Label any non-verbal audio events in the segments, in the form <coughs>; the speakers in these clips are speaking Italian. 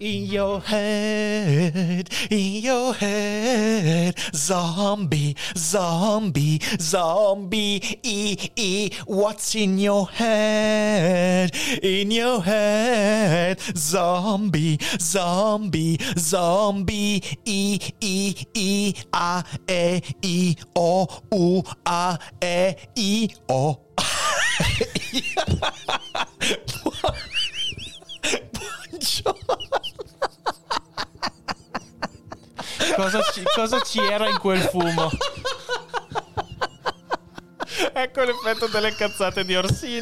In your head, in your head, zombie, zombie, zombie, e, e, what's in your head? In your head, zombie, zombie, zombie, e, e, e, a, e, i, o, u, a, e, i, o. <laughs> <laughs> Cosa ci, cosa ci era in quel fumo? Ecco l'effetto delle cazzate di Orsini.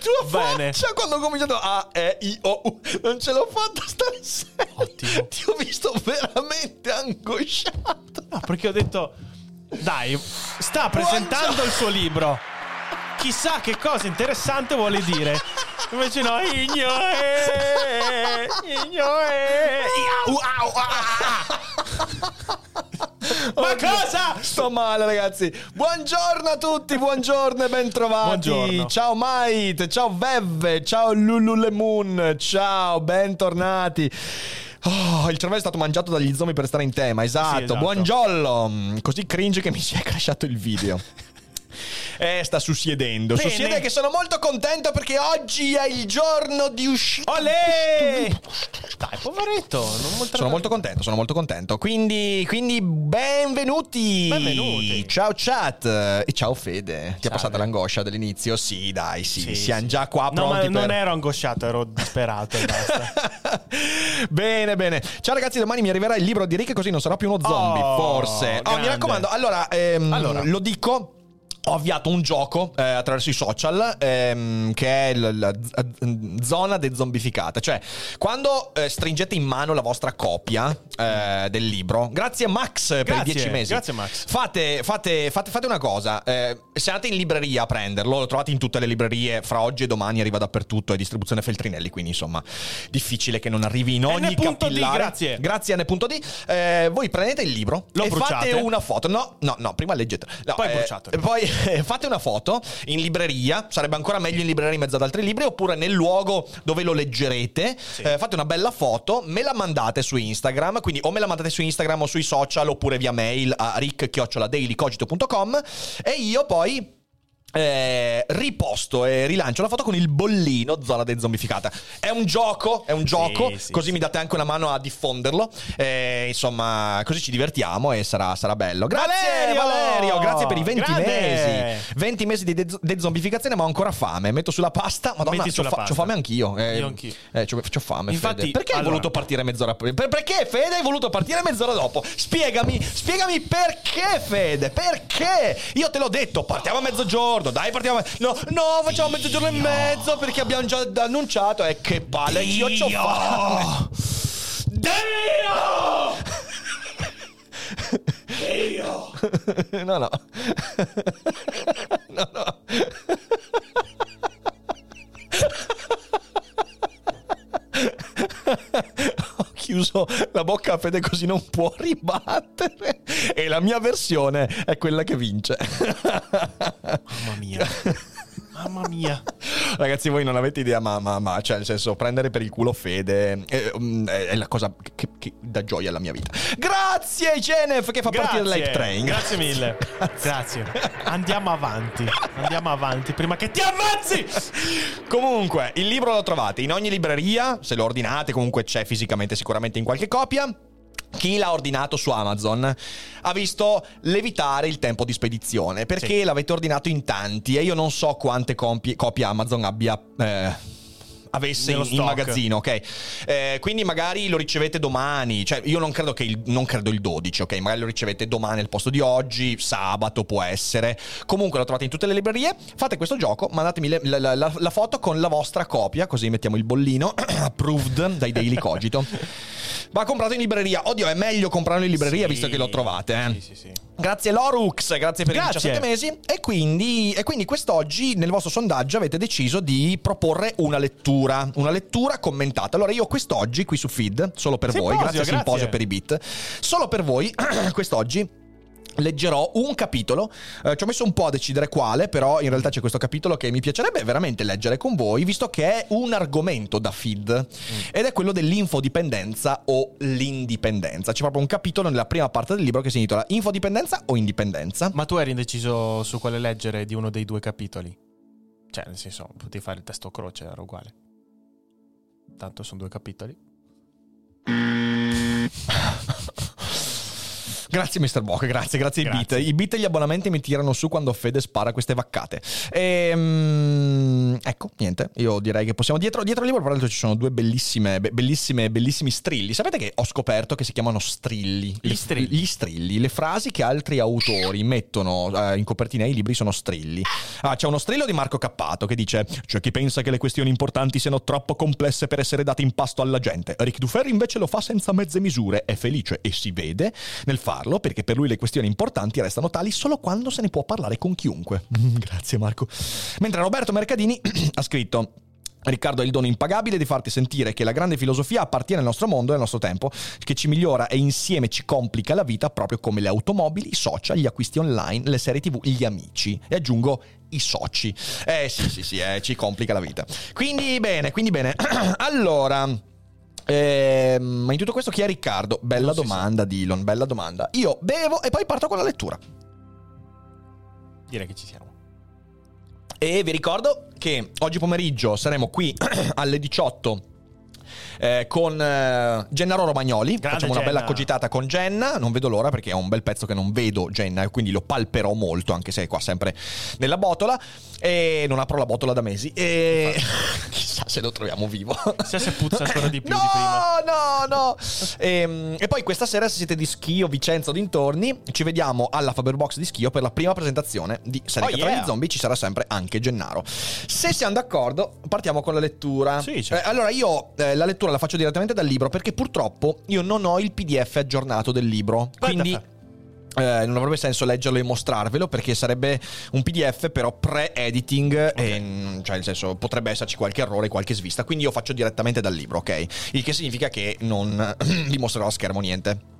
tua Bene. faccia quando ho cominciato A, E, I, O, U. Non ce l'ho fatta stasera. Ottimo. Ti ho visto veramente angosciato. No, perché ho detto, dai, sta presentando il suo libro. Chissà che cosa interessante vuole dire. Invece no, ignoe, ignoe. Au, au, ah. Ma Oddio, cosa? Sto male, ragazzi. Buongiorno a tutti, buongiorno e bentrovati. Buongiorno. Ciao Mait, ciao Vevve, ciao Lululemoon, ciao, bentornati. Oh, il cervello è stato mangiato dagli zombie per stare in tema, esatto. esatto. Buongiorno. Così cringe che mi si è <laughs> crashato il video. Eh, sta sussiedendo. Bene. Sussiede che sono molto contento perché oggi è il giorno di uscita. Olè! Dai, poveretto, non molto Sono molto contento, sono molto contento. Quindi, quindi benvenuti. Benvenuti. Ciao chat e ciao Fede. Ti è passata l'angoscia dell'inizio? Sì, dai, sì, Sì, siamo sì. già qua No, pronti non per... ero angosciato, ero disperato e basta. <laughs> bene, bene. Ciao ragazzi, domani mi arriverà il libro di Rick così non sarò più uno zombie, Oh, forse. Oh, mi raccomando, allora, ehm, Allora. lo dico. Ho avviato un gioco eh, attraverso i social ehm, che è l- la z- zona dezombificata. Cioè, quando eh, stringete in mano la vostra copia eh, del libro, grazie Max per i Grazie, 10 mesi. grazie, Max. Fate, fate, fate, fate una cosa: eh, se andate in libreria a prenderlo, lo trovate in tutte le librerie. Fra oggi e domani arriva dappertutto. È distribuzione Feltrinelli, quindi insomma, difficile che non arrivi in ogni capillare. grazie. Grazie N.D. Eh, voi prendete il libro Lo e bruciate? fate una foto. No, no, no, prima leggete. No, Poi eh, bruciatelo. Poi <laughs> fate una foto in libreria. Sarebbe ancora meglio in libreria in mezzo ad altri libri. Oppure nel luogo dove lo leggerete. Eh, fate una bella foto, me la mandate su Instagram. Quindi o me la mandate su Instagram o sui social oppure via mail a rick-dailycogito.com e io poi eh, riposto e rilancio la foto con il bollino zona dezombificata. È un gioco, è un gioco, sì, così sì. mi date anche una mano a diffonderlo. Eh, insomma, così ci divertiamo e sarà, sarà bello. Grazie Valerio! Valerio, grazie per i 20 Grande! mesi. 20 mesi di dez- dezombificazione, ma ho ancora fame. Metto sulla pasta. Madonna, Metti c'ho, sulla fa- pasta. c'ho fame anch'io. Eh, Io anch'io. Eh, c'ho, c'ho fame. Infatti, Fede. perché hai allora- voluto partire mezz'ora prima? Per- perché Fede hai voluto partire mezz'ora dopo? Spiegami, spiegami perché Fede? Perché? Io te l'ho detto, partiamo a mezzogiorno, dai, partiamo. No, no, facciamo mezzogiorno e mezzo perché abbiamo già annunciato. E che palle, io c'ho fame. Dio! Dio! No, no. No, no. Ho chiuso la bocca a Fede così non può ribattere. E la mia versione è quella che vince. Mamma mia. Mamma mia. Ragazzi, voi non avete idea, ma, ma, ma, cioè, nel senso, prendere per il culo Fede eh, mm, è, è la cosa che, che dà gioia alla mia vita. Grazie, Genef, che fa partire l'Hype Train. Grazie mille. Grazie. Andiamo avanti. Andiamo avanti prima che ti ammazzi. Comunque, il libro lo trovate in ogni libreria, se lo ordinate, comunque c'è fisicamente sicuramente in qualche copia. Chi l'ha ordinato su Amazon ha visto levitare il tempo di spedizione perché Sì. l'avete ordinato in tanti e io non so quante compie- copie Amazon abbia eh, avesse in, in magazzino, ok? Eh, quindi magari lo ricevete domani, cioè io non credo che il, non credo il 12, ok? Magari lo ricevete domani al posto di oggi, sabato può essere. Comunque lo trovate in tutte le librerie. Fate questo gioco, mandatemi le- la, la- la- la foto con la vostra copia, così mettiamo il bollino <clears throat> approved dai Daily Cogito. Va comprato in libreria. Oddio, è meglio comprarlo in libreria Sì. visto che lo trovate, eh. Sì, sì, sì. Grazie Lorux, grazie per Grazie. i 17 mesi. E quindi, e quindi quest'oggi nel vostro sondaggio avete deciso di proporre una lettura, una lettura commentata. Allora io quest'oggi qui su Feed, solo per voi, Simposio, grazie a. Simposio per i beat, solo per voi <clears throat> quest'oggi leggerò un capitolo. Eh, ci ho messo un po' a decidere quale, però in realtà c'è questo capitolo che mi piacerebbe veramente leggere con voi, visto che è un argomento da feed ed è quello dell'infodipendenza o l'indipendenza. C'è proprio un capitolo nella prima parte del libro che si intitola Infodipendenza o indipendenza? Ma tu eri indeciso su quale leggere di uno dei due capitoli? Cioè, nel senso, potevi fare il testo croce, era uguale. Tanto sono due capitoli. Grazie Mr. Bock, grazie, grazie ai beat. I beat e gli abbonamenti mi tirano su quando Fede spara queste vaccate. Ehm, ecco, niente, io direi che possiamo... Dietro, dietro il libro, tra l'altro, ci sono due bellissime, be- bellissime, bellissimi strilli. Sapete che ho scoperto che si chiamano strilli? Gli strilli. Gli strilli. Le frasi che altri autori mettono eh, in copertina ai libri sono strilli. Ah, c'è uno strillo di Marco Cappato che dice c'è chi pensa che le questioni importanti siano troppo complesse per essere date in pasto alla gente. Ric Dufer invece lo fa senza mezze misure, è felice e si vede nel farlo perché per lui le questioni importanti restano tali solo quando se ne può parlare con chiunque. <laughs> Grazie Marco. Mentre Roberto Mercadini <clears throat> ha scritto Riccardo ha il dono impagabile di farti sentire che la grande filosofia appartiene al nostro mondo e al nostro tempo, che ci migliora e insieme ci complica la vita proprio come le automobili, i social, gli acquisti online, le serie tv, gli amici. E aggiungo i soci. Eh sì sì sì, eh, ci complica la vita. Quindi bene, quindi bene. <clears throat> allora... ehm, ma in tutto questo chi è Riccardo? Bella domanda, Dillon, bella domanda. Io bevo e poi parto con la lettura. Direi che ci siamo. E vi ricordo che oggi pomeriggio saremo qui <clears throat> alle 18 eh, con eh, Gennaro Romagnoli. Grande Facciamo una Genna. bella cogitata con Jenna. Non vedo l'ora perché è un bel pezzo che non vedo Jenna e quindi lo palperò molto, anche se è qua sempre nella botola. E non apro la botola da mesi. E <laughs> chissà se lo troviamo vivo. Chissà se puzza ancora di più no, di prima. No, no, Ehm, E, poi questa sera, se siete di Schio, Vicenza o dintorni, ci vediamo alla Faberbox di Schio per la prima presentazione di Seneca Oh, tra yeah. gli zombie. Ci sarà sempre anche Gennaro. Se siamo d'accordo, partiamo con la lettura. Sì, certo. Eh, allora, io eh, la lettura la faccio direttamente dal libro perché purtroppo io non ho il PDF aggiornato del libro. Quindi. Guarda, eh, non avrebbe senso leggerlo e mostrarvelo perché sarebbe un PDF però pre-editing e mm, cioè nel senso potrebbe esserci qualche errore, qualche svista quindi io faccio direttamente dal libro ok? Il che significa che non <clears throat> vi mostrerò a schermo niente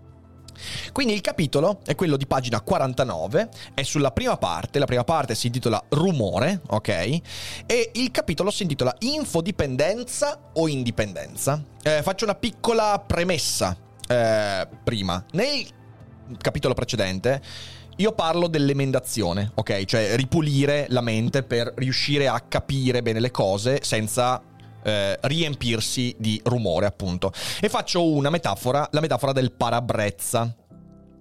quindi il capitolo è quello di pagina 49, è sulla prima parte, la prima parte si intitola Rumore, ok? E il capitolo si intitola Infodipendenza o indipendenza. Eh, faccio una piccola premessa eh, prima. Nel capitolo precedente io parlo dell'emendazione, ok? Cioè ripulire la mente per riuscire a capire bene le cose senza eh, riempirsi di rumore, appunto. E faccio una metafora, la metafora del parabrezza.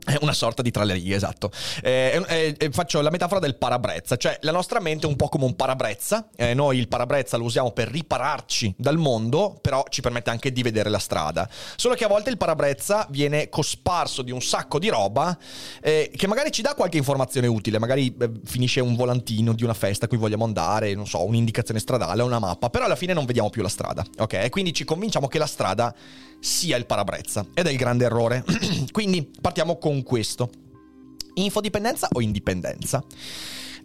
È una sorta di tra le righe, esatto. Eh, eh, eh, faccio la metafora del parabrezza, cioè la nostra mente è un po' come un parabrezza. Eh, noi il parabrezza lo usiamo per ripararci dal mondo, però ci permette anche di vedere la strada. Solo che a volte il parabrezza viene cosparso di un sacco di roba eh, che magari ci dà qualche informazione utile. Magari eh, finisce un volantino di una festa a cui vogliamo andare, non so, un'indicazione stradale, una mappa, però alla fine non vediamo più la strada, ok? Quindi ci convinciamo che la strada sia il parabrezza ed è il grande errore. <clears throat> quindi partiamo con questo. Infodipendenza o indipendenza?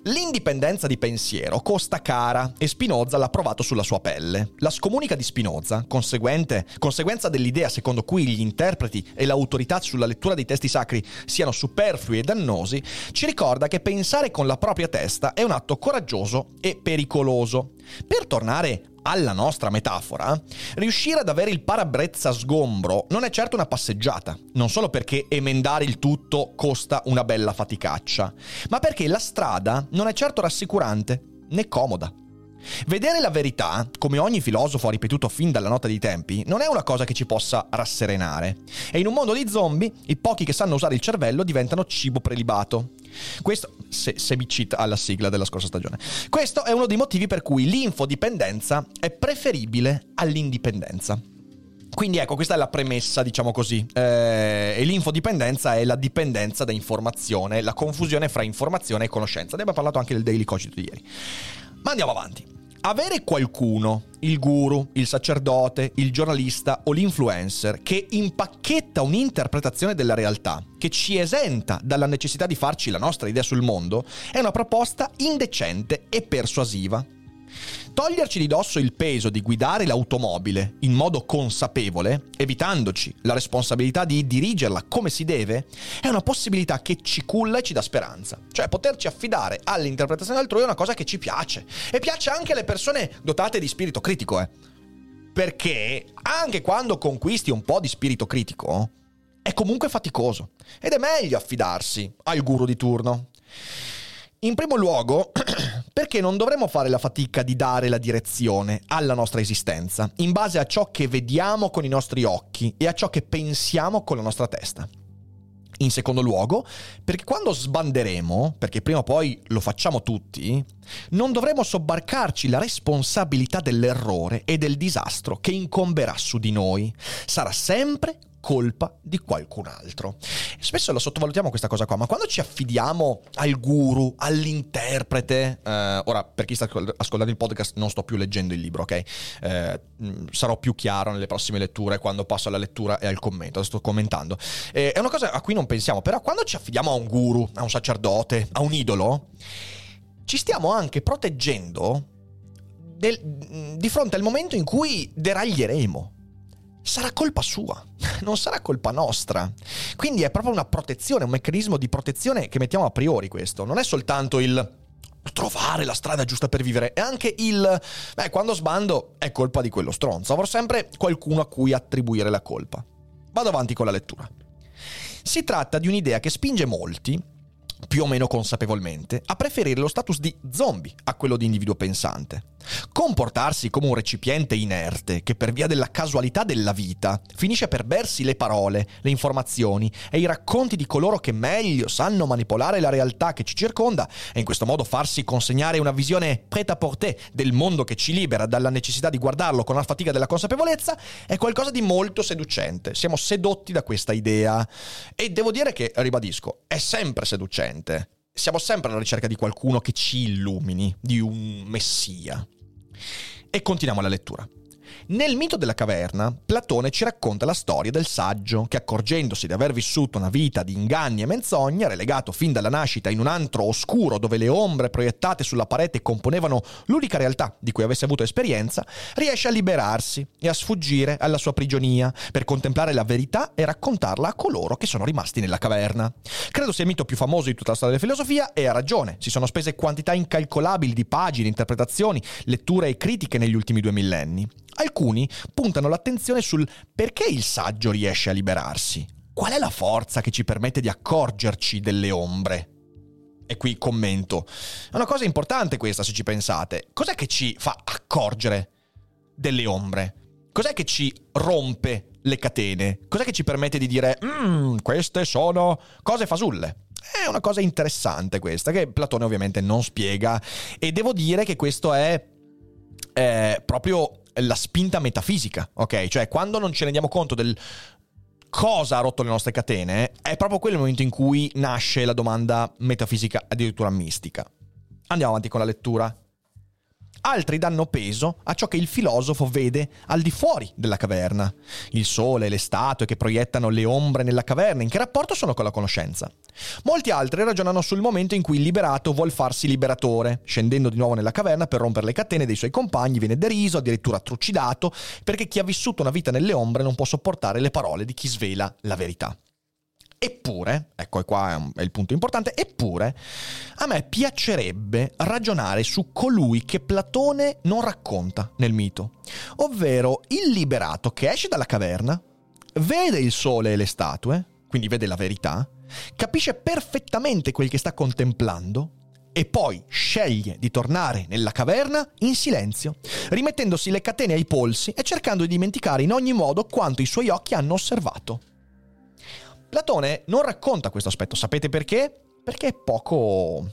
L'indipendenza di pensiero costa cara e Spinoza l'ha provato sulla sua pelle. La scomunica di Spinoza, conseguenza dell'idea secondo cui gli interpreti e l'autorità sulla lettura dei testi sacri siano superflui e dannosi, ci ricorda che pensare con la propria testa è un atto coraggioso e pericoloso. Per tornare alla nostra metafora, riuscire ad avere il parabrezza sgombro non è certo una passeggiata, non solo perché emendare il tutto costa una bella faticaccia, ma perché la strada non è certo rassicurante né comoda. Vedere la verità, come ogni filosofo ha ripetuto fin dalla nota dei tempi, non è una cosa che ci possa rasserenare. E in un mondo di zombie, i pochi che sanno usare il cervello diventano cibo prelibato. Questo, se, se mi cita alla sigla della scorsa stagione. Questo è uno dei motivi per cui l'infodipendenza è preferibile all'indipendenza. Quindi ecco, questa è la premessa, diciamo così. Eh, e l'infodipendenza è la dipendenza da informazione, la confusione fra informazione e conoscenza. Ne abbiamo parlato anche del Daily Cogito di ieri. Ma andiamo avanti. Avere qualcuno, il guru, il sacerdote, il giornalista o l'influencer, che impacchetta un'interpretazione della realtà, che ci esenta dalla necessità di farci la nostra idea sul mondo, è una proposta indecente e persuasiva. Toglierci di dosso il peso di guidare l'automobile in modo consapevole, evitandoci la responsabilità di dirigerla come si deve, è una possibilità che ci culla e ci dà speranza. Cioè poterci affidare all'interpretazione altrui è una cosa che ci piace. E piace anche alle persone dotate di spirito critico, eh. Perché anche quando conquisti un po' di spirito critico, è comunque faticoso. Ed è meglio affidarsi al guru di turno. In primo luogo, <clears throat> perché non dovremmo fare la fatica di dare la direzione alla nostra esistenza, in base a ciò che vediamo con i nostri occhi e a ciò che pensiamo con la nostra testa. In secondo luogo, perché quando sbanderemo, perché prima o poi lo facciamo tutti, non dovremo sobbarcarci la responsabilità dell'errore e del disastro che incomberà su di noi. Sarà sempre colpa di qualcun altro. Spesso lo sottovalutiamo questa cosa qua, ma quando ci affidiamo al guru, all'interprete, eh, ora per chi sta ascoltando il podcast non sto più leggendo il libro, ok? Eh, sarò più chiaro nelle prossime letture quando passo alla lettura e al commento, sto commentando. Eh, è una cosa a cui non pensiamo, però quando ci affidiamo a un guru, a un sacerdote, a un idolo, ci stiamo anche proteggendo del, di fronte al momento in cui deraglieremo sarà colpa sua, <laughs> non sarà colpa nostra. Quindi è proprio una protezione, un meccanismo di protezione che mettiamo a priori questo. Non è soltanto il trovare la strada giusta per vivere, è anche il beh, quando sbando è colpa di quello stronzo. Avrò sempre qualcuno a cui attribuire la colpa. Vado avanti con la lettura. Si tratta di un'idea che spinge molti più o meno consapevolmente, a preferire lo status di zombie a quello di individuo pensante. Comportarsi come un recipiente inerte che per via della casualità della vita finisce per bersi le parole, le informazioni e i racconti di coloro che meglio sanno manipolare la realtà che ci circonda e in questo modo farsi consegnare una visione prêt-à-porter del mondo che ci libera dalla necessità di guardarlo con la fatica della consapevolezza è qualcosa di molto seducente. Siamo sedotti da questa idea e devo dire che, ribadisco, è sempre seducente siamo sempre alla ricerca di qualcuno che ci illumini, di un messia. E continuiamo la lettura. Nel mito della caverna, Platone ci racconta la storia del saggio che, accorgendosi di aver vissuto una vita di inganni e menzogne, relegato fin dalla nascita in un antro oscuro dove le ombre proiettate sulla parete componevano l'unica realtà di cui avesse avuto esperienza, riesce a liberarsi e a sfuggire alla sua prigionia per contemplare la verità e raccontarla a coloro che sono rimasti nella caverna. Credo sia il mito più famoso di tutta la storia della filosofia e ha ragione. Si sono spese quantità incalcolabili di pagine, interpretazioni, letture e critiche negli ultimi due millenni. Alcuni puntano l'attenzione sul perché il saggio riesce a liberarsi. Qual è la forza che ci permette di accorgerci delle ombre? E qui commento. È una cosa importante questa se ci pensate. Cos'è che ci fa accorgere delle ombre? Cos'è che ci rompe le catene? Cos'è che ci permette di dire, mmm, queste sono cose fasulle? È una cosa interessante questa, che Platone ovviamente non spiega. E devo dire che questo è eh, proprio la spinta metafisica, ok? Cioè quando non ci rendiamo conto del cosa ha rotto le nostre catene, è proprio quel momento in cui nasce la domanda metafisica, addirittura mistica. Andiamo avanti con la lettura altri danno peso a ciò che il filosofo vede al di fuori della caverna. Il sole, le statue che proiettano le ombre nella caverna, in che rapporto sono con la conoscenza? Molti altri ragionano sul momento in cui il liberato vuol farsi liberatore, scendendo di nuovo nella caverna per rompere le catene dei suoi compagni, viene deriso, addirittura trucidato, perché chi ha vissuto una vita nelle ombre non può sopportare le parole di chi svela la verità. Eppure, ecco qua è il punto importante, eppure a me piacerebbe ragionare su colui che Platone non racconta nel mito, ovvero il liberato che esce dalla caverna, vede il sole e le statue, quindi vede la verità, capisce perfettamente quel che sta contemplando e poi sceglie di tornare nella caverna in silenzio, rimettendosi le catene ai polsi e cercando di dimenticare in ogni modo quanto i suoi occhi hanno osservato. Platone non racconta questo aspetto, sapete perché? Perché è poco...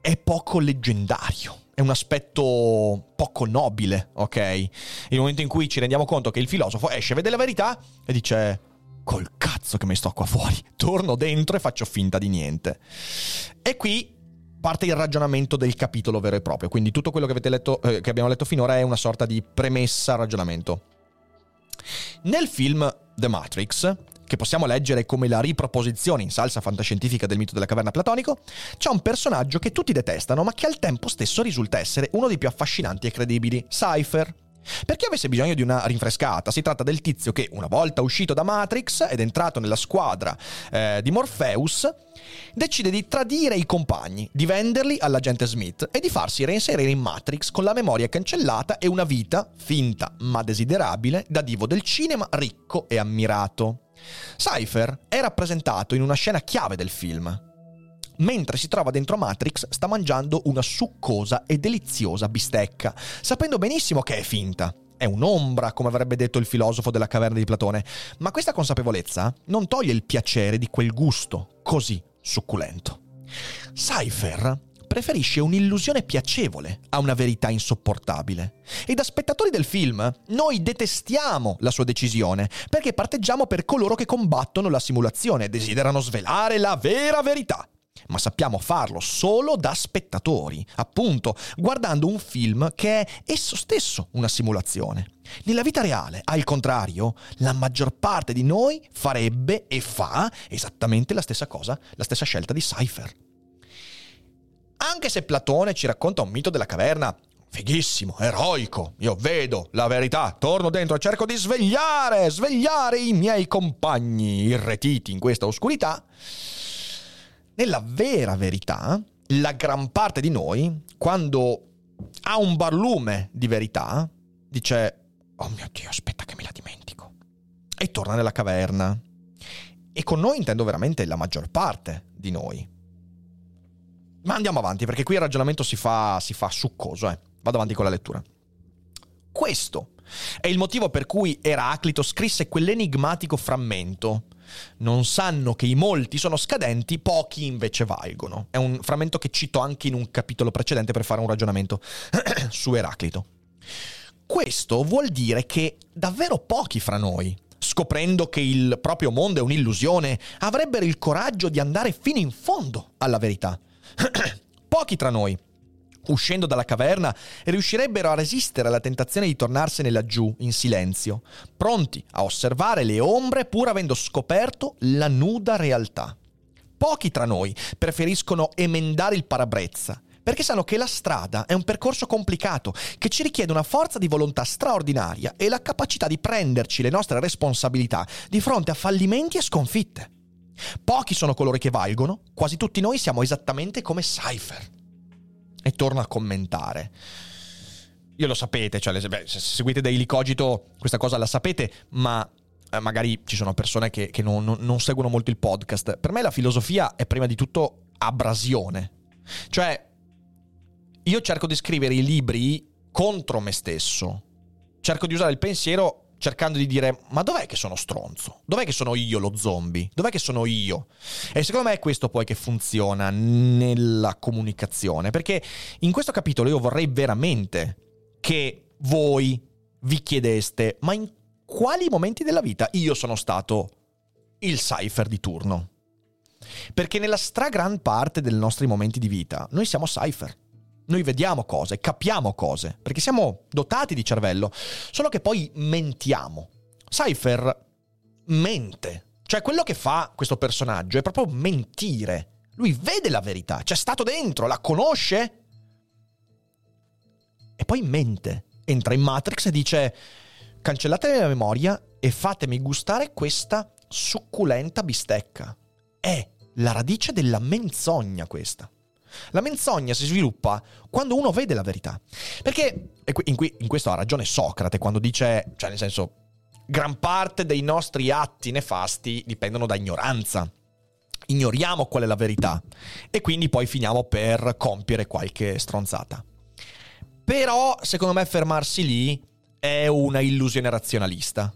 è poco leggendario. È un aspetto poco nobile, ok? Il momento in cui ci rendiamo conto che il filosofo esce, vede la verità e dice col cazzo che mi sto qua fuori. <laughs> Torno dentro e faccio finta di niente. E qui parte il ragionamento del capitolo vero e proprio. Quindi tutto quello che, letto, eh, che abbiamo letto finora è una sorta di premessa ragionamento. Nel film The Matrix, che possiamo leggere come la riproposizione in salsa fantascientifica del mito della caverna platonico, c'è un personaggio che tutti detestano, ma che al tempo stesso risulta essere uno dei più affascinanti e credibili, Cypher. Per chi avesse bisogno di una rinfrescata, si tratta del tizio che, una volta uscito da Matrix ed entrato nella squadra eh, di Morpheus, decide di tradire i compagni, di venderli all'agente Smith e di farsi reinserire in Matrix con la memoria cancellata e una vita, finta ma desiderabile, da divo del cinema ricco e ammirato. Cypher è rappresentato in una scena chiave del film, mentre si trova dentro Matrix sta mangiando una succosa e deliziosa bistecca, sapendo benissimo che è finta. È un'ombra, come avrebbe detto il filosofo della caverna di Platone, ma questa consapevolezza non toglie il piacere di quel gusto così succulento. Cypher preferisce un'illusione piacevole a una verità insopportabile. E da spettatori del film, noi detestiamo la sua decisione, perché parteggiamo per coloro che combattono la simulazione e desiderano svelare la vera verità ma sappiamo farlo solo da spettatori, appunto, guardando un film che è esso stesso una simulazione. Nella vita reale, al contrario, la maggior parte di noi farebbe e fa esattamente la stessa cosa, la stessa scelta di Cypher. Anche se Platone ci racconta un mito della caverna fighissimo, eroico. Io vedo la verità, torno dentro e cerco di svegliare, svegliare i miei compagni irretiti in questa oscurità. Nella vera verità, la gran parte di noi, quando ha un barlume di verità, dice, oh mio Dio, aspetta che me la dimentico. E torna nella caverna. E con noi intendo veramente la maggior parte di noi. Ma andiamo avanti, perché qui il ragionamento si fa, si fa succoso, eh. Vado avanti con la lettura. Questo è il motivo per cui Eraclito scrisse quell'enigmatico frammento non sanno che i molti sono scadenti, pochi invece valgono. È un frammento che cito anche in un capitolo precedente per fare un ragionamento <clears throat> su Eraclito. Questo vuol dire che davvero pochi fra noi, scoprendo che il proprio mondo è un'illusione, avrebbero il coraggio di andare fino in fondo alla verità. <coughs> pochi tra noi uscendo dalla caverna, riuscirebbero a resistere alla tentazione di tornarsene laggiù in silenzio, pronti a osservare le ombre pur avendo scoperto la nuda realtà. Pochi tra noi preferiscono emendare il parabrezza, perché sanno che la strada è un percorso complicato, che ci richiede una forza di volontà straordinaria e la capacità di prenderci le nostre responsabilità di fronte a fallimenti e sconfitte. Pochi sono coloro che valgono, quasi tutti noi siamo esattamente come Cypher e torna a commentare. Io lo sapete, cioè, beh, se seguite Daily Cogito questa cosa la sapete, ma eh, magari ci sono persone che, che non, non, non seguono molto il podcast. Per me la filosofia è prima di tutto abrasione. Cioè, io cerco di scrivere i libri contro me stesso. Cerco di usare il pensiero cercando di dire ma dov'è che sono stronzo? Dov'è che sono io lo zombie? Dov'è che sono io? E secondo me è questo poi che funziona nella comunicazione, perché in questo capitolo io vorrei veramente che voi vi chiedeste ma in quali momenti della vita io sono stato il cipher di turno? Perché nella stragran parte dei nostri momenti di vita noi siamo cipher noi vediamo cose, capiamo cose, perché siamo dotati di cervello, solo che poi mentiamo. Cypher mente. Cioè quello che fa questo personaggio è proprio mentire. Lui vede la verità, c'è stato dentro, la conosce e poi mente. Entra in Matrix e dice cancellate la memoria e fatemi gustare questa succulenta bistecca. È la radice della menzogna questa. La menzogna si sviluppa quando uno vede la verità. Perché in, qui, in questo ha ragione Socrate quando dice, cioè nel senso, gran parte dei nostri atti nefasti dipendono da ignoranza. Ignoriamo qual è la verità e quindi poi finiamo per compiere qualche stronzata. Però, secondo me, fermarsi lì è una illusione razionalista,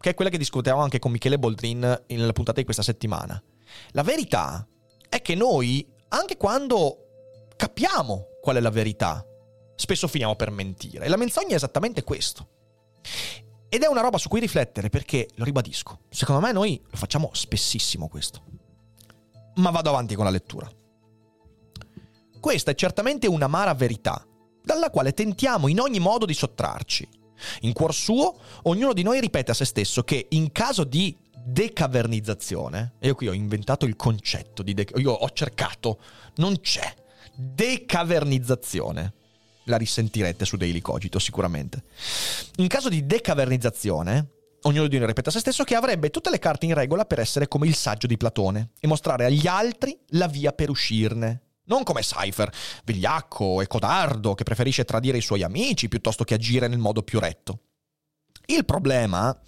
che è quella che discutevamo anche con Michele Boldrin nella puntata di questa settimana. La verità è che noi, anche quando capiamo qual è la verità, spesso finiamo per mentire. E la menzogna è esattamente questo. Ed è una roba su cui riflettere perché, lo ribadisco, secondo me noi lo facciamo spessissimo questo. Ma vado avanti con la lettura. Questa è certamente un'amara verità, dalla quale tentiamo in ogni modo di sottrarci. In cuor suo, ognuno di noi ripete a se stesso che in caso di decavernizzazione, e io qui ho inventato il concetto di deca- io ho cercato, non c'è, decavernizzazione la risentirete su Daily Cogito sicuramente. In caso di decavernizzazione, ognuno di noi ripete a se stesso che avrebbe tutte le carte in regola per essere come il saggio di Platone e mostrare agli altri la via per uscirne. Non come Cypher, vigliacco e codardo che preferisce tradire i suoi amici piuttosto che agire nel modo più retto. Il problema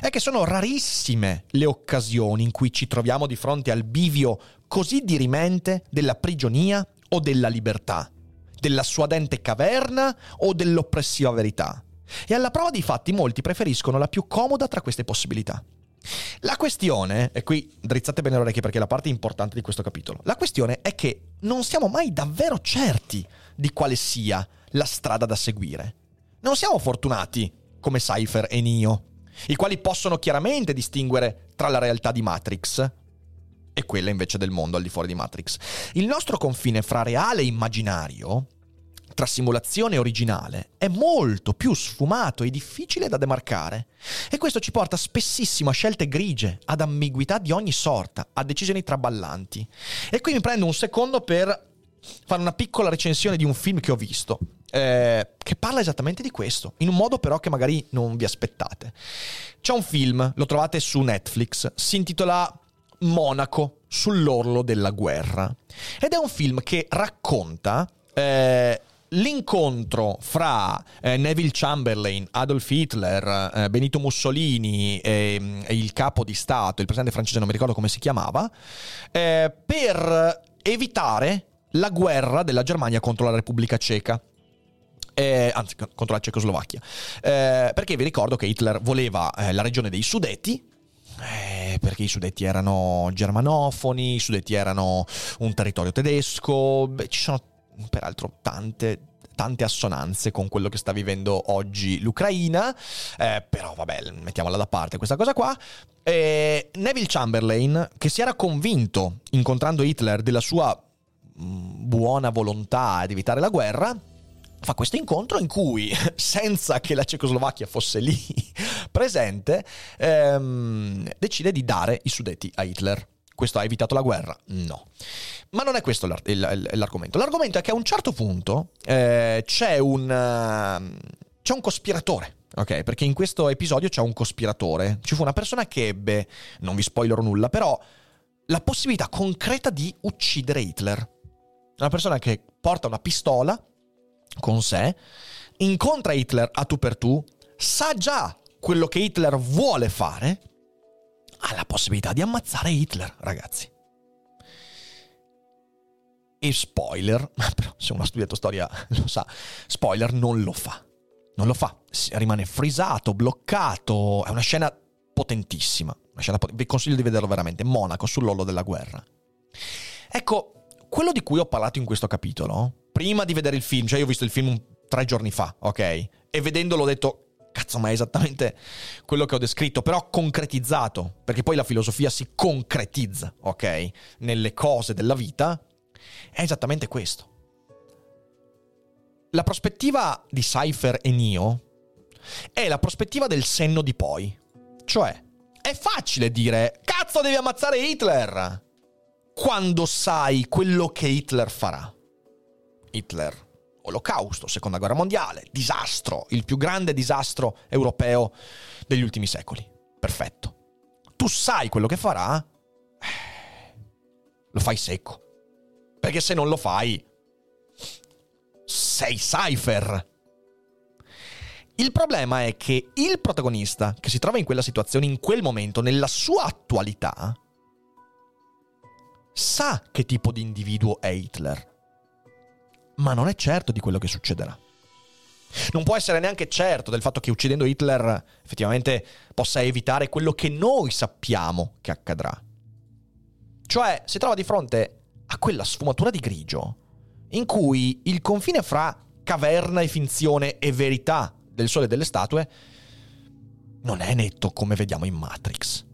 è che sono rarissime le occasioni in cui ci troviamo di fronte al bivio così dirimente della prigionia o della libertà della suadente caverna o dell'oppressiva verità. E alla prova dei fatti molti preferiscono la più comoda tra queste possibilità. La questione, e qui drizzate bene le orecchie perché è la parte importante di questo capitolo, la questione è che non siamo mai davvero certi di quale sia la strada da seguire. Non siamo fortunati come Cypher e Neo, i quali possono chiaramente distinguere tra la realtà di Matrix e quella invece del mondo al di fuori di Matrix. Il nostro confine fra reale e immaginario, tra simulazione e originale, è molto più sfumato e difficile da demarcare. E questo ci porta spessissimo a scelte grigie, ad ambiguità di ogni sorta, a decisioni traballanti. E qui mi prendo un secondo per fare una piccola recensione di un film che ho visto. Eh, che parla esattamente di questo, in un modo però che magari non vi aspettate. C'è un film, lo trovate su Netflix, si intitola Monaco sull'orlo della guerra. Ed è un film che racconta eh, l'incontro fra eh, Neville Chamberlain, Adolf Hitler, eh, Benito Mussolini e, e, il capo di Stato, il presidente francese, non mi ricordo come si chiamava, eh, per evitare la guerra della Germania contro la Repubblica Ceca. Eh, anzi, contro la Cecoslovacchia. Eh, perché vi ricordo che Hitler voleva eh, la regione dei Sudeti, eh, perché i Sudeti erano germanofoni, i Sudeti erano un territorio tedesco, Beh, ci sono peraltro tante tante assonanze con quello che sta vivendo oggi l'Ucraina, eh, però vabbè, mettiamola da parte questa cosa qua. Eh, Neville Chamberlain, che si era convinto, incontrando Hitler, della sua buona volontà di evitare la guerra, fa questo incontro in cui, <laughs> senza che la Cecoslovacchia fosse lì <laughs> presente, ehm, decide di dare i Sudeti a Hitler. Questo ha evitato la guerra? No. Ma non è questo l'ar- l'argomento. L'argomento è che a un certo punto eh, c'è, un, uh, c'è un cospiratore. Ok, perché in questo episodio c'è un cospiratore. Ci fu una persona che ebbe, non vi spoilerò nulla, però la possibilità concreta di uccidere Hitler. Una persona che porta una pistola con sé, incontra Hitler a tu per tu, sa già quello che Hitler vuole fare, ha la possibilità di ammazzare Hitler, ragazzi. E spoiler, <laughs> però se uno ha studiato storia lo sa, spoiler non lo fa. Non lo fa, rimane frisato, bloccato, è una scena potentissima. Una scena pot- vi consiglio di vederlo veramente, Monaco sull'ollo della guerra. Ecco, quello di cui ho parlato in questo capitolo prima di vedere il film, cioè io ho visto il film tre giorni fa, ok? E vedendolo ho detto, cazzo, ma è esattamente quello che ho descritto, però concretizzato, perché poi la filosofia si concretizza, ok? Nelle cose della vita, è esattamente questo. La prospettiva di Cypher e Neo è la prospettiva del senno di poi. Cioè, è facile dire, cazzo devi ammazzare Hitler, quando sai quello che Hitler farà. Hitler. Olocausto, seconda guerra mondiale, disastro, il più grande disastro europeo degli ultimi secoli. Perfetto. Tu sai quello che farà? Eh, lo fai secco. Perché se non lo fai, sei Cypher. Il problema è che il protagonista che si trova in quella situazione, in quel momento, nella sua attualità, sa che tipo di individuo è Hitler ma non è certo di quello che succederà. Non può essere neanche certo del fatto che uccidendo Hitler effettivamente possa evitare quello che noi sappiamo che accadrà. Cioè, si trova di fronte a quella sfumatura di grigio in cui il confine fra caverna e finzione e verità del sole e delle statue non è netto come vediamo in Matrix.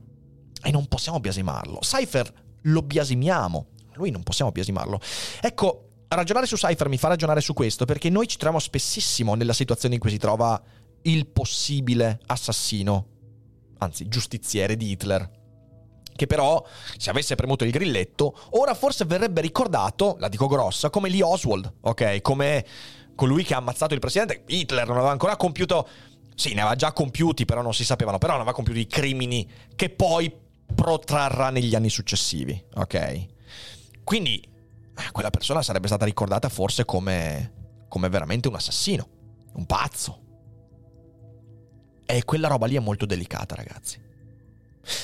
E non possiamo biasimarlo. Cypher lo biasimiamo, lui non possiamo biasimarlo. Ecco, ragionare su Cypher mi fa ragionare su questo perché noi ci troviamo spessissimo nella situazione in cui si trova il possibile assassino, anzi giustiziere di Hitler. Che però, se avesse premuto il grilletto, ora forse verrebbe ricordato, la dico grossa, come Lee Oswald, ok? Come colui che ha ammazzato il presidente. Hitler non aveva ancora compiuto. Sì, ne aveva già compiuti, però non si sapevano. Però non aveva compiuto i crimini che poi protrarrà negli anni successivi, ok? Quindi eh, quella persona sarebbe stata ricordata forse come, come veramente un assassino, un pazzo. E quella roba lì è molto delicata, ragazzi.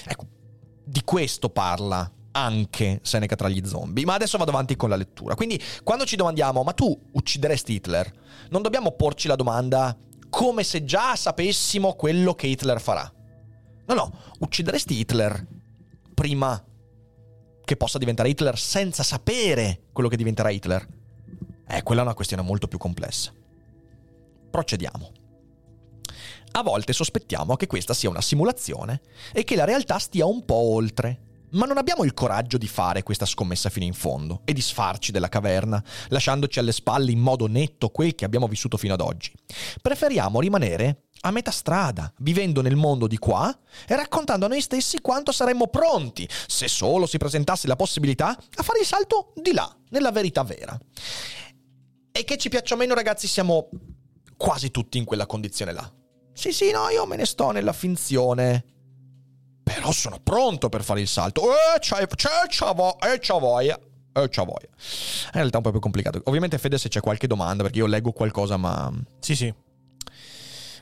Ecco, di questo parla anche Seneca tra gli zombie. Ma adesso vado avanti con la lettura. Quindi, quando ci domandiamo, ma tu uccideresti Hitler? Non dobbiamo porci la domanda come se già sapessimo quello che Hitler farà. No, no, uccideresti Hitler prima che possa diventare Hitler senza sapere quello che diventerà Hitler? Eh, quella è una questione molto più complessa. Procediamo. A volte sospettiamo che questa sia una simulazione e che la realtà stia un po' oltre. Ma non abbiamo il coraggio di fare questa scommessa fino in fondo e di sfarci della caverna, lasciandoci alle spalle in modo netto quel che abbiamo vissuto fino ad oggi. Preferiamo rimanere a metà strada, vivendo nel mondo di qua e raccontando a noi stessi quanto saremmo pronti, se solo si presentasse la possibilità, a fare il salto di là, nella verità vera. E che ci piaccia o meno, ragazzi, siamo quasi tutti in quella condizione là. Sì, sì, no, io me ne sto nella finzione. Però sono pronto per fare il salto. Eh, c'è, c'è, c'è, vo- eh, c'è voglia. Eh, c'è voglia. In realtà è un po' più complicato. Ovviamente, Fede, se c'è qualche domanda, perché io leggo qualcosa, ma... Sì, sì.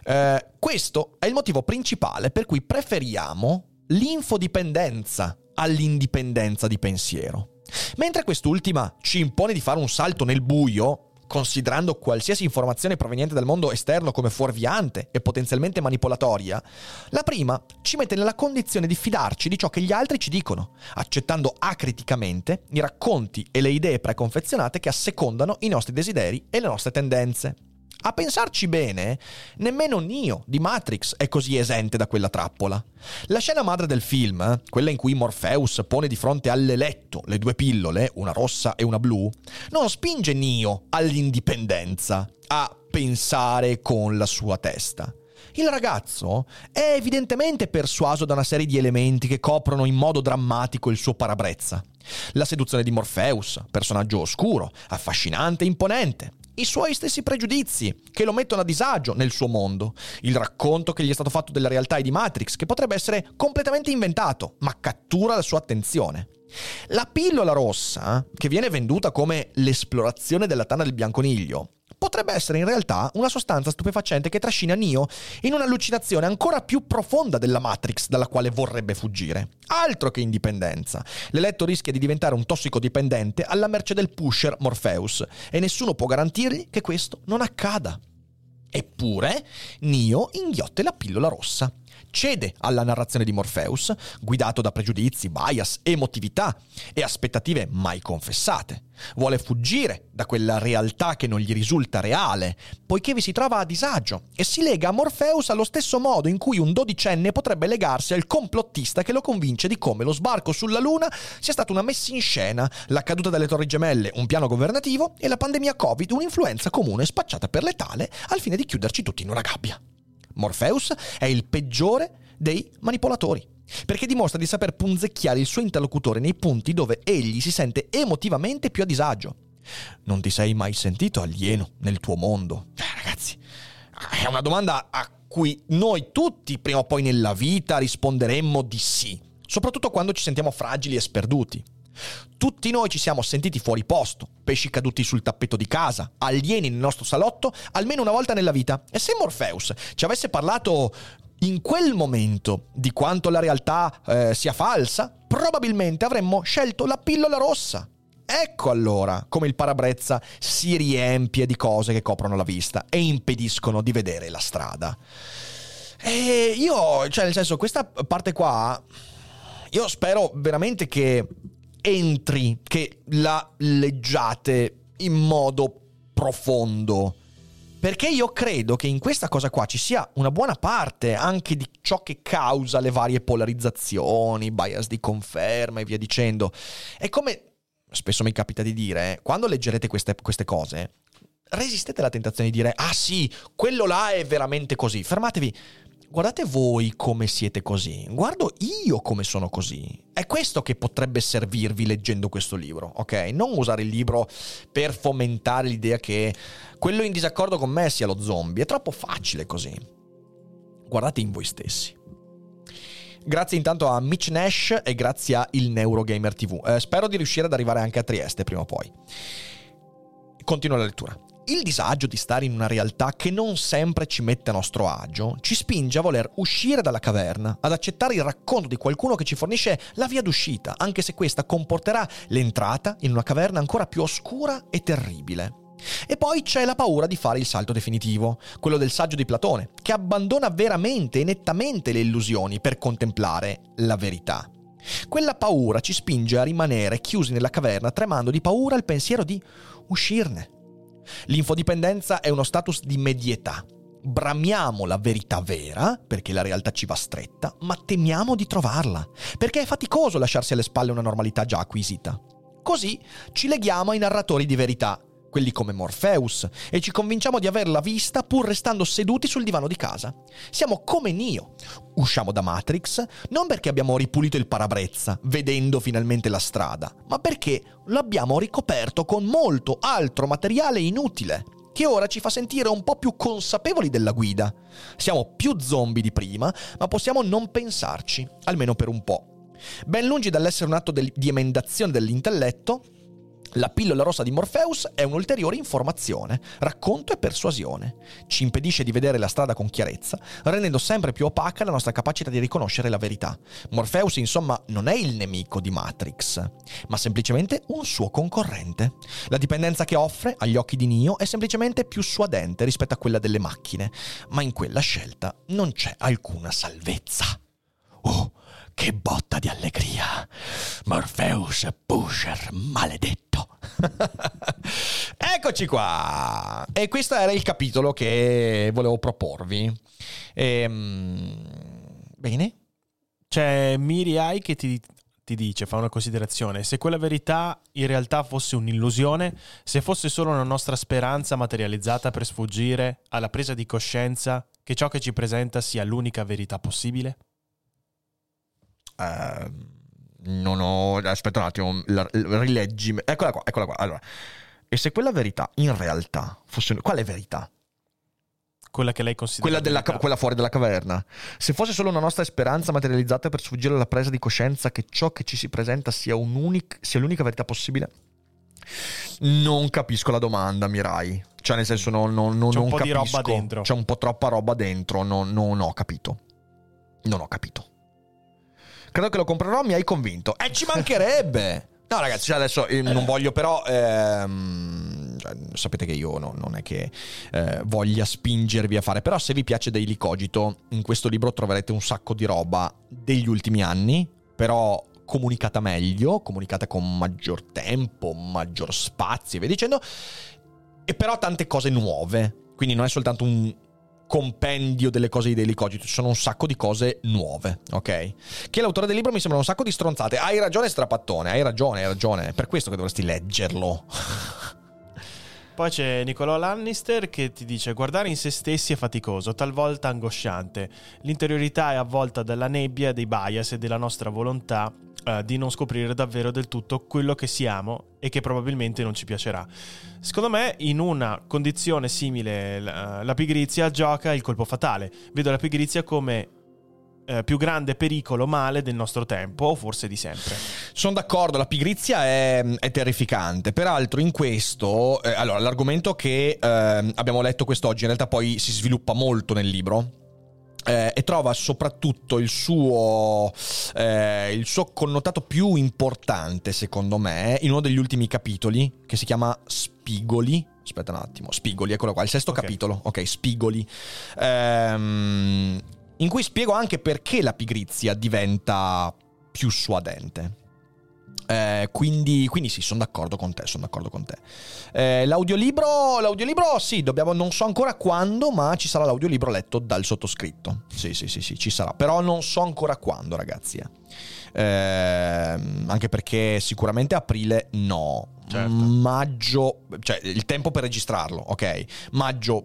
Eh, questo è il motivo principale per cui preferiamo l'infodipendenza all'indipendenza di pensiero. Mentre quest'ultima ci impone di fare un salto nel buio, considerando qualsiasi informazione proveniente dal mondo esterno come fuorviante e potenzialmente manipolatoria, la prima ci mette nella condizione di fidarci di ciò che gli altri ci dicono, accettando acriticamente i racconti e le idee preconfezionate che assecondano i nostri desideri e le nostre tendenze. A pensarci bene, nemmeno Neo di Matrix è così esente da quella trappola. La scena madre del film, quella in cui Morpheus pone di fronte all'eletto le due pillole, una rossa e una blu, non spinge Neo all'indipendenza, a pensare con la sua testa. Il ragazzo è evidentemente persuaso da una serie di elementi che coprono in modo drammatico il suo parabrezza. La seduzione di Morpheus, personaggio oscuro, affascinante e imponente, i suoi stessi pregiudizi, che lo mettono a disagio nel suo mondo, il racconto che gli è stato fatto della realtà e di Matrix, che potrebbe essere completamente inventato, ma cattura la sua attenzione. La pillola rossa, che viene venduta come l'esplorazione della tana del bianconiglio, potrebbe essere in realtà una sostanza stupefacente che trascina Neo in un'allucinazione ancora più profonda della Matrix dalla quale vorrebbe fuggire. Altro che indipendenza. L'eletto rischia di diventare un tossicodipendente alla merce del pusher Morpheus e nessuno può garantirgli che questo non accada. Eppure, Neo inghiotte la pillola rossa cede alla narrazione di Morpheus, guidato da pregiudizi, bias, emotività e aspettative mai confessate. Vuole fuggire da quella realtà che non gli risulta reale, poiché vi si trova a disagio, e si lega a Morpheus allo stesso modo in cui un dodicenne potrebbe legarsi al complottista che lo convince di come lo sbarco sulla Luna sia stata una messa in scena, la caduta delle torri gemelle un piano governativo e la pandemia Covid un'influenza comune spacciata per letale al fine di chiuderci tutti in una gabbia. Morpheus è il peggiore dei manipolatori, perché dimostra di saper punzecchiare il suo interlocutore nei punti dove egli si sente emotivamente più a disagio. Non ti sei mai sentito alieno nel tuo mondo? Eh, ragazzi, è una domanda a cui noi tutti prima o poi nella vita risponderemmo di sì, soprattutto quando ci sentiamo fragili e sperduti. Tutti noi ci siamo sentiti fuori posto, pesci caduti sul tappeto di casa, alieni nel nostro salotto, almeno una volta nella vita. E se Morpheus ci avesse parlato in quel momento di quanto la realtà eh, sia falsa, probabilmente avremmo scelto la pillola rossa. Ecco allora come il parabrezza si riempie di cose che coprono la vista e impediscono di vedere la strada. E io, cioè nel senso, questa parte qua, io spero veramente che entri, che la leggiate in modo profondo. Perché io credo che in questa cosa qua ci sia una buona parte anche di ciò che causa le varie polarizzazioni, bias di conferma e via dicendo. È come spesso mi capita di dire, quando leggerete queste, queste cose, resistete alla tentazione di dire, ah sì, quello là è veramente così. Fermatevi, guardate voi come siete così, guardo io come sono così. È questo che potrebbe servirvi leggendo questo libro, ok? Non usare il libro per fomentare l'idea che quello in disaccordo con me sia lo zombie, è troppo facile così. Guardate in voi stessi. Grazie intanto a Mitch Nash e grazie a Il Neurogamer TV. Eh, spero di riuscire ad arrivare anche a Trieste prima o poi. Continuo la lettura. Il disagio di stare in una realtà che non sempre ci mette a nostro agio ci spinge a voler uscire dalla caverna, ad accettare il racconto di qualcuno che ci fornisce la via d'uscita, anche se questa comporterà l'entrata in una caverna ancora più oscura e terribile. E poi c'è la paura di fare il salto definitivo, quello del saggio di Platone, che abbandona veramente e nettamente le illusioni per contemplare la verità. Quella paura ci spinge a rimanere chiusi nella caverna tremando di paura al pensiero di uscirne. L'infodipendenza è uno status di medietà. Bramiamo la verità vera, perché la realtà ci va stretta, ma temiamo di trovarla, perché è faticoso lasciarsi alle spalle una normalità già acquisita. Così ci leghiamo ai narratori di verità, quelli come Morpheus, e ci convinciamo di averla vista pur restando seduti sul divano di casa. Siamo come Nio. Usciamo da Matrix non perché abbiamo ripulito il parabrezza, vedendo finalmente la strada, ma perché l'abbiamo ricoperto con molto altro materiale inutile, che ora ci fa sentire un po' più consapevoli della guida. Siamo più zombie di prima, ma possiamo non pensarci, almeno per un po'. Ben lungi dall'essere un atto di emendazione dell'intelletto, la pillola rossa di Morpheus è un'ulteriore informazione, racconto e persuasione. Ci impedisce di vedere la strada con chiarezza, rendendo sempre più opaca la nostra capacità di riconoscere la verità. Morpheus, insomma, non è il nemico di Matrix, ma semplicemente un suo concorrente. La dipendenza che offre agli occhi di Neo è semplicemente più suadente rispetto a quella delle macchine, ma in quella scelta non c'è alcuna salvezza. Oh, che botta di allegria! Morpheus Pusher, maledetto! <laughs> Eccoci qua! E questo era il capitolo che volevo proporvi. Ehm, bene? C'è Miri Ai che ti, ti dice, fa una considerazione, se quella verità in realtà fosse un'illusione, se fosse solo una nostra speranza materializzata per sfuggire alla presa di coscienza che ciò che ci presenta sia l'unica verità possibile? Uh, non ho. Aspetta un attimo, la, la, rileggi. Eccola qua, eccola qua. Allora, e se quella verità in realtà fosse. Quale verità? Quella che lei considera. Quella, della, quella, fuori dalla caverna. Se fosse solo una nostra speranza materializzata per sfuggire alla presa di coscienza che ciò che ci si presenta sia, sia l'unica verità possibile, non capisco la domanda, Mirai. Cioè, nel senso, non, non, non, C'è un po' capisco. di roba dentro. C'è un po' troppa roba dentro. Non, non ho capito. Non ho capito credo che lo comprerò, mi hai convinto. E ci mancherebbe! No, ragazzi, cioè adesso eh, non voglio, però. Ehm, cioè, sapete che io no, non è che eh, voglia spingervi a fare. Però, se vi piace Daily Cogito, in questo libro troverete un sacco di roba degli ultimi anni. Però comunicata meglio, comunicata con maggior tempo, maggior spazio e via dicendo. E però tante cose nuove. Quindi non è soltanto un, compendio delle cose di Daily Cogito, ci sono un sacco di cose nuove, ok? Che l'autore del libro mi sembra un sacco di stronzate. Hai ragione, strapattone, hai ragione, hai ragione. È per questo che dovresti leggerlo. <laughs> Poi c'è Nicolò Lannister che ti dice guardare in se stessi è faticoso, talvolta angosciante. L'interiorità è avvolta dalla nebbia dei bias e della nostra volontà eh, di non scoprire davvero del tutto quello che siamo e che probabilmente non ci piacerà. Secondo me, in una condizione simile, la, la pigrizia gioca il colpo fatale. Vedo la pigrizia come eh, più grande pericolo male del nostro tempo, o forse di sempre. Sono d'accordo, la pigrizia è, è terrificante. Peraltro, in questo, eh, allora, l'argomento che eh, abbiamo letto quest'oggi in realtà poi si sviluppa molto nel libro. Eh, e trova soprattutto il suo, eh, il suo connotato più importante, secondo me, in uno degli ultimi capitoli, che si chiama Spigoli. Aspetta un attimo, Spigoli, eccolo qua, il sesto okay. capitolo, ok, Spigoli. Ehm, in cui spiego anche perché la pigrizia diventa più suadente. Eh, quindi, quindi, sì, sono d'accordo con te, sono d'accordo con te. Eh, l'audiolibro, l'audiolibro, sì, dobbiamo, non so ancora quando, ma ci sarà l'audiolibro letto dal sottoscritto. Sì, sì, sì, sì, ci sarà. Però non so ancora quando, ragazzi. Eh. Ehm, anche perché sicuramente aprile no. Certo. Maggio, cioè il tempo per registrarlo, ok? Maggio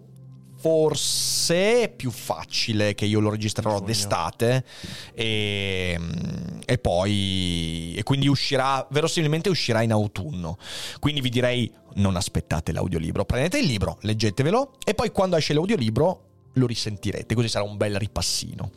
forse è più facile che io lo registrerò d'estate e, e poi e quindi uscirà verosimilmente uscirà in autunno. Quindi vi direi non aspettate l'audiolibro. Prendete il libro leggetevelo e poi quando esce l'audiolibro lo risentirete. Così sarà un bel ripassino.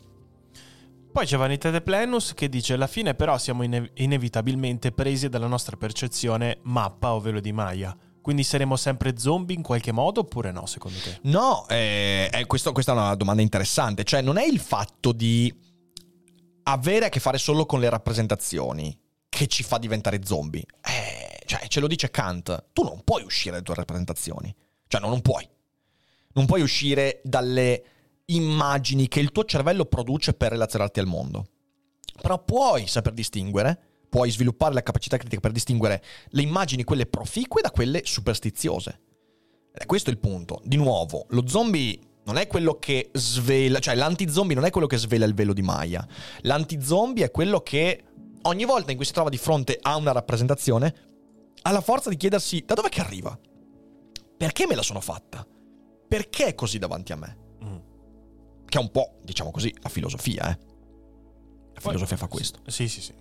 Poi c'è Vanità de Plenus che dice alla fine però siamo ine- inevitabilmente presi dalla nostra percezione mappa o velo di Maya. Quindi saremo sempre zombie in qualche modo oppure no secondo te? No, eh, eh, questo- questa è una domanda interessante. Cioè, non è il fatto di avere a che fare solo con le rappresentazioni che ci fa diventare zombie. Eh, cioè, ce lo dice Kant. Tu non puoi uscire dalle tue rappresentazioni. Cioè, no, non puoi. Non puoi uscire dalle immagini che il tuo cervello produce per relazionarti al mondo. Però puoi saper distinguere, puoi sviluppare la capacità critica per distinguere le immagini, quelle proficue, da quelle superstiziose. E questo è il punto. Di nuovo, lo zombie non è quello che svela, cioè l'anti-zombie non è quello che svela il velo di Maya. L'anti-zombie è quello che ogni volta in cui si trova di fronte a una rappresentazione ha la forza di chiedersi da dove che arriva? Perché me la sono fatta? Perché è così davanti a me? Mm. Che è un po', diciamo così, la filosofia, eh. La filosofia fa questo. Sì, sì, sì.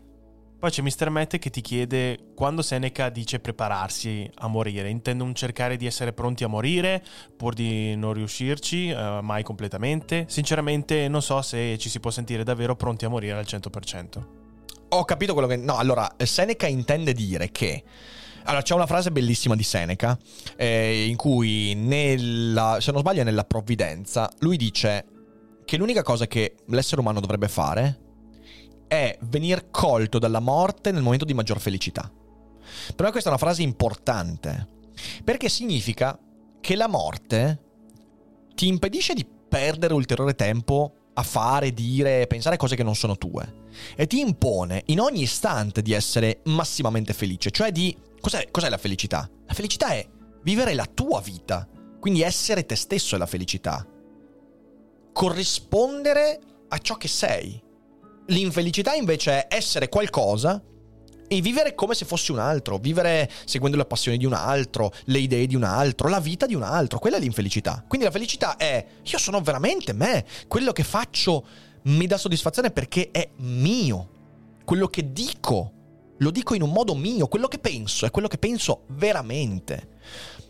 Poi c'è Mr. Matt che ti chiede quando Seneca dice prepararsi a morire. Intende un cercare di essere pronti a morire pur di non riuscirci eh, mai completamente? Sinceramente non so se ci si può sentire davvero pronti a morire al 100%. Ho capito quello che... No, allora, Seneca intende dire che... Allora, c'è una frase bellissima di Seneca, eh, in cui, nella, se non sbaglio, nella provvidenza, lui dice che l'unica cosa che l'essere umano dovrebbe fare è venir colto dalla morte nel momento di maggior felicità. Per me questa è una frase importante, perché significa che la morte ti impedisce di perdere ulteriore tempo a fare, dire, pensare cose che non sono tue e ti impone in ogni istante di essere massimamente felice, cioè di... Cos'è, cos'è la felicità? La felicità è vivere la tua vita, quindi essere te stesso è la felicità. Corrispondere a ciò che sei. L'infelicità invece è essere qualcosa e vivere come se fossi un altro, vivere seguendo le passioni di un altro, le idee di un altro, la vita di un altro. Quella è l'infelicità. Quindi la felicità è io sono veramente me, quello che faccio mi dà soddisfazione perché è mio. Quello che dico lo dico in un modo mio, quello che penso è quello che penso veramente.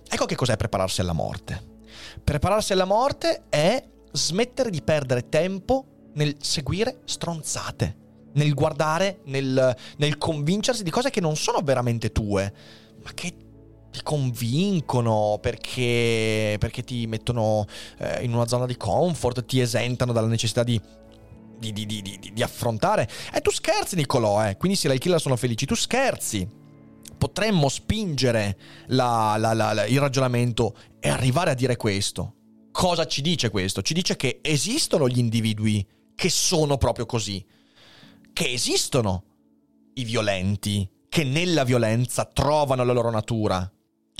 Ecco che cos'è prepararsi alla morte. Prepararsi alla morte è smettere di perdere tempo nel seguire stronzate, nel guardare, nel, nel convincersi di cose che non sono veramente tue, ma che ti convincono perché, perché ti mettono eh, in una zona di comfort, ti esentano dalla necessità di di, di, di, di, affrontare. E tu scherzi, Nicolò, eh. Quindi se i killer sono felici, tu scherzi. Potremmo spingere la- la- la- la- il ragionamento e arrivare a dire questo. Cosa ci dice questo? Ci dice che esistono gli individui che sono proprio così. Che esistono i violenti, che nella violenza trovano la loro natura.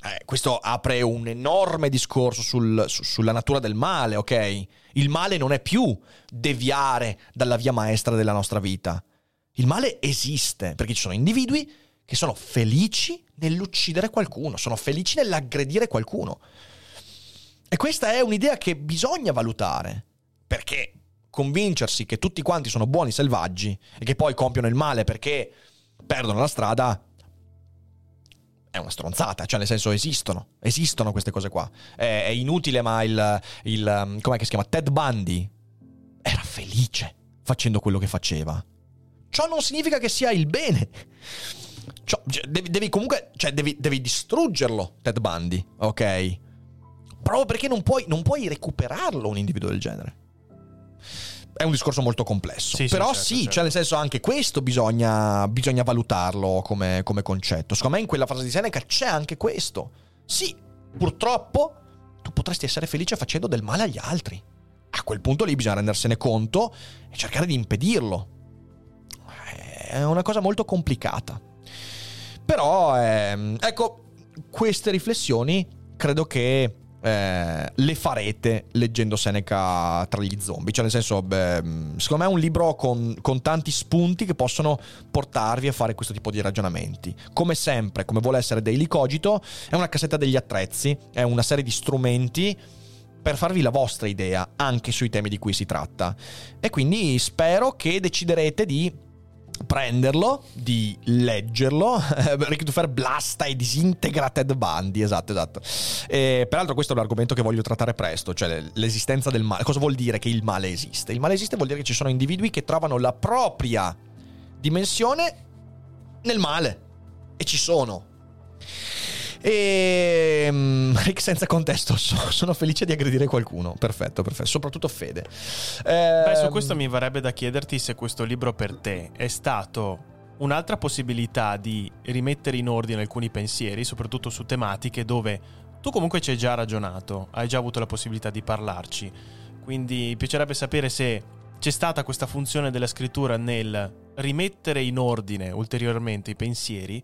Eh, questo apre un enorme discorso sul- su- sulla natura del male, ok? Il male non è più deviare dalla via maestra della nostra vita. Il male esiste perché ci sono individui che sono felici nell'uccidere qualcuno, sono felici nell'aggredire qualcuno. E questa è un'idea che bisogna valutare, perché convincersi che tutti quanti sono buoni selvaggi e che poi compiono il male perché perdono la strada è una stronzata, cioè nel senso esistono, esistono queste cose qua. È, è inutile, ma il, il um, com'è che si chiama? Ted Bundy era felice facendo quello che faceva. Ciò non significa che sia il bene. Ciò- cioè, devi, devi comunque, cioè devi, devi distruggerlo, Ted Bundy, ok? Proprio perché non puoi, non puoi recuperarlo un individuo del genere. È un discorso molto complesso. Sì, sì, Però certo, sì, certo. cioè nel senso anche questo bisogna, bisogna valutarlo come, come concetto. Secondo me in quella frase di Seneca c'è anche questo. Sì, purtroppo tu potresti essere felice facendo del male agli altri. A quel punto lì bisogna rendersene conto e cercare di impedirlo. È una cosa molto complicata. Però, ehm, ecco, queste riflessioni credo che eh, le farete leggendo Seneca tra gli zombie. Cioè, nel senso, beh, secondo me è un libro con, con, tanti spunti che possono portarvi a fare questo tipo di ragionamenti. Come sempre, come vuole essere Daily Cogito, è una cassetta degli attrezzi, è una serie di strumenti per farvi la vostra idea anche sui temi di cui si tratta. E quindi spero che deciderete di prenderlo, di leggerlo, <laughs> Rick Dufer blasta e disintegra Ted Bundy, esatto, esatto. E, peraltro questo è un argomento che voglio trattare presto, cioè l'esistenza del male. Cosa vuol dire che il male esiste? Il male esiste vuol dire che ci sono individui che trovano la propria dimensione nel male. E ci sono. E um, <laughs> Rick senza contesto, sono felice di aggredire qualcuno. Perfetto, perfetto. Soprattutto Fede. Eh, Beh, su ehm, questo mi verrebbe da chiederti se questo libro per te è stato un'altra possibilità di rimettere in ordine alcuni pensieri, soprattutto su tematiche dove tu comunque ci hai già ragionato, hai già avuto la possibilità di parlarci. Quindi mi piacerebbe sapere se c'è stata questa funzione della scrittura nel rimettere in ordine ulteriormente i pensieri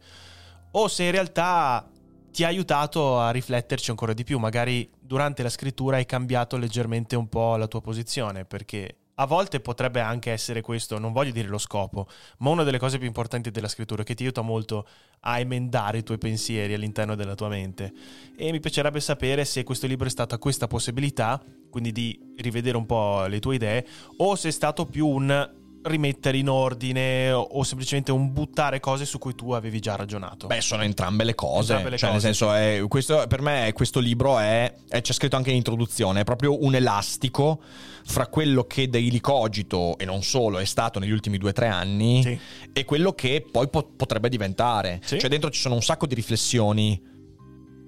o se in realtà ti ha aiutato a rifletterci ancora di più. Magari durante la scrittura hai cambiato leggermente un po' la tua posizione, perché a volte potrebbe anche essere questo, non voglio dire lo scopo, ma una delle cose più importanti della scrittura che ti aiuta molto a emendare i tuoi pensieri all'interno della tua mente. E mi piacerebbe sapere se questo libro è stata questa possibilità, quindi di rivedere un po' le tue idee, o se è stato più un rimettere in ordine o semplicemente un buttare cose su cui tu avevi già ragionato? Beh, sono entrambe le cose. Entrambe le cioè, cose. nel senso, è, questo, per me questo libro è, è, c'è scritto anche in introduzione, è proprio un elastico fra quello che Daily Cogito, e non solo, è stato negli ultimi due o tre anni sì. e quello che poi po- potrebbe diventare. Sì. Cioè, dentro ci sono un sacco di riflessioni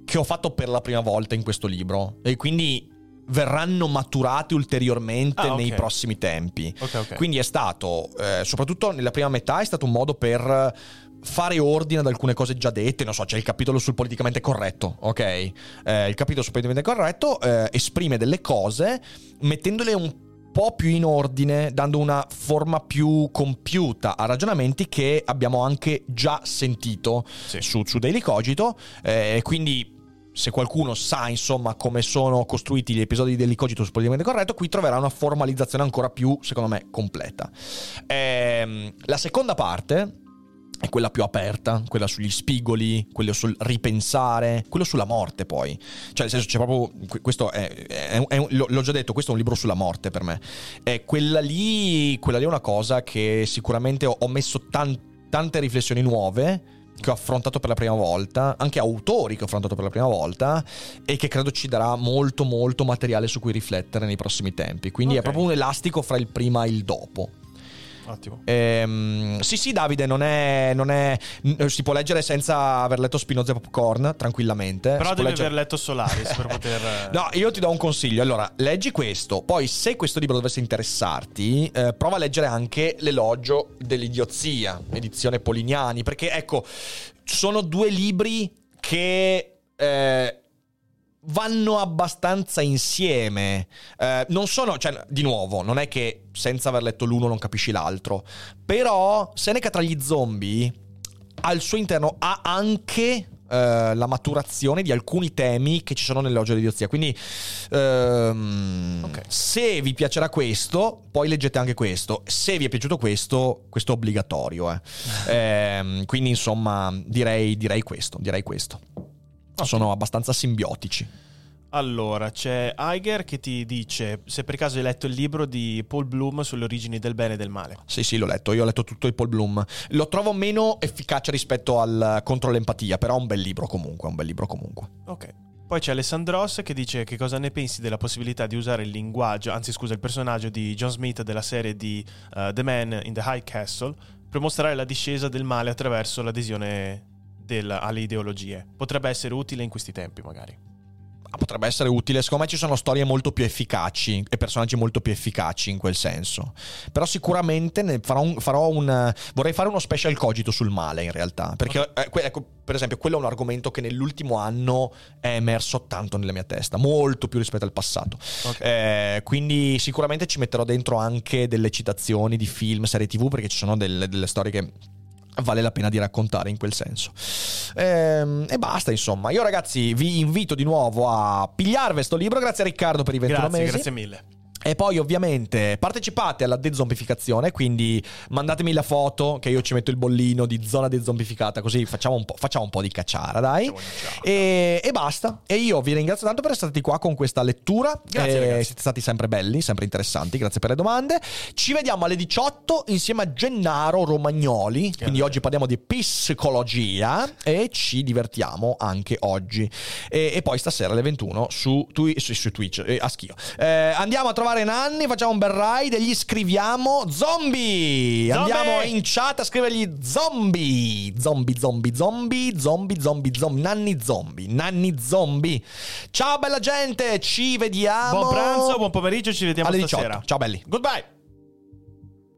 che ho fatto per la prima volta in questo libro e quindi verranno maturate ulteriormente ah, okay. nei prossimi tempi. Okay, okay. Quindi è stato, eh, soprattutto nella prima metà, è stato un modo per fare ordine ad alcune cose già dette, non so, c'è il capitolo sul politicamente corretto, ok? Eh, il capitolo sul politicamente corretto eh, esprime delle cose mettendole un po' più in ordine, dando una forma più compiuta a ragionamenti che abbiamo anche già sentito sì. su, su Daily Cogito, eh, quindi se qualcuno sa insomma come sono costruiti gli episodi dell'Icogito sul politicamente corretto, qui troverà una formalizzazione ancora più, secondo me, completa. Ehm, la seconda parte è quella più aperta, quella sugli spigoli, quello sul ripensare, quello sulla morte poi. Cioè, nel senso, c'è proprio. Questo è, è, è, l'ho già detto, questo è un libro sulla morte per me. E quella lì, quella lì è una cosa che sicuramente ho, ho messo tan, tante riflessioni nuove che ho affrontato per la prima volta, anche autori che ho affrontato per la prima volta e che credo ci darà molto molto materiale su cui riflettere nei prossimi tempi. Quindi okay. è proprio un elastico fra il prima e il dopo. Ottimo. Ehm, sì, sì, Davide, non è, non è, Si può leggere senza aver letto Spinoza e Popcorn, tranquillamente. Però devi leggere... aver letto Solaris per <laughs> poter. No, io ti do un consiglio. Allora, leggi questo. Poi, se questo libro dovesse interessarti, eh, prova a leggere anche L'elogio dell'idiozia, edizione Polignani. Perché, ecco, sono due libri che. Eh, vanno abbastanza insieme. Eh, non sono, cioè, di nuovo, non è che senza aver letto l'uno non capisci l'altro. Però Seneca tra gli zombie al suo interno ha anche Uh, la maturazione di alcuni temi che ci sono nell'Oggi dell'idiozia. Quindi, um, okay. se vi piacerà questo, poi leggete anche questo. Se vi è piaciuto questo, questo è obbligatorio. Eh. <laughs> eh, quindi, insomma, direi, direi questo. Direi questo. Okay. Sono abbastanza simbiotici. Allora, c'è Iger che ti dice se per caso hai letto il libro di Paul Bloom sulle origini del bene e del male. Sì, sì, l'ho letto, io ho letto tutto di Paul Bloom. Lo trovo meno efficace rispetto al contro l'empatia, però è un bel libro comunque, un bel libro comunque. Ok. Poi c'è Alessandros che dice che cosa ne pensi della possibilità di usare il linguaggio, anzi scusa, il personaggio di John Smith della serie di uh, The Man in the High Castle per mostrare la discesa del male attraverso l'adesione del, alle ideologie. Potrebbe essere utile in questi tempi, magari. Potrebbe essere utile, secondo me ci sono storie molto più efficaci e personaggi molto più efficaci in quel senso. Però sicuramente farò un, farò un vorrei fare uno special cogito sul male in realtà, perché eh, ecco, per esempio quello è un argomento che nell'ultimo anno è emerso tanto nella mia testa, molto più rispetto al passato. Okay. Eh, quindi sicuramente ci metterò dentro anche delle citazioni di film, serie tv, perché ci sono delle, delle storie che vale la pena di raccontare in quel senso. Ehm, e basta, insomma. Io, ragazzi, vi invito di nuovo a pigliarvi sto libro. Grazie Riccardo per i 21 Grazie, mesi. grazie mille. E poi ovviamente partecipate alla dezombificazione, quindi mandatemi la foto che io ci metto il bollino di zona dezombificata, così facciamo un po', facciamo un po di cacciara, dai. E, e basta. E io vi ringrazio tanto per essere stati qua con questa lettura. Grazie, Eh. Siete stati sempre belli, sempre interessanti, grazie per le domande. Ci vediamo alle 18 insieme a Gennaro Romagnoli, quindi oggi parliamo di psicologia e ci divertiamo anche oggi. E, e poi stasera alle 21 su, Twi- su, su Twitch, eh, a schio. Eh, andiamo a trovare Nanni, facciamo un bel ride e gli scriviamo zombie. Andiamo in chat a scrivergli zombie. Zombie, zombie, zombie, zombie, zombie, zombie. Nanni zombie, nanni zombie. Ciao bella gente, ci vediamo. Buon pranzo, buon pomeriggio, ci vediamo alle 18. stasera. Ciao belli. Goodbye.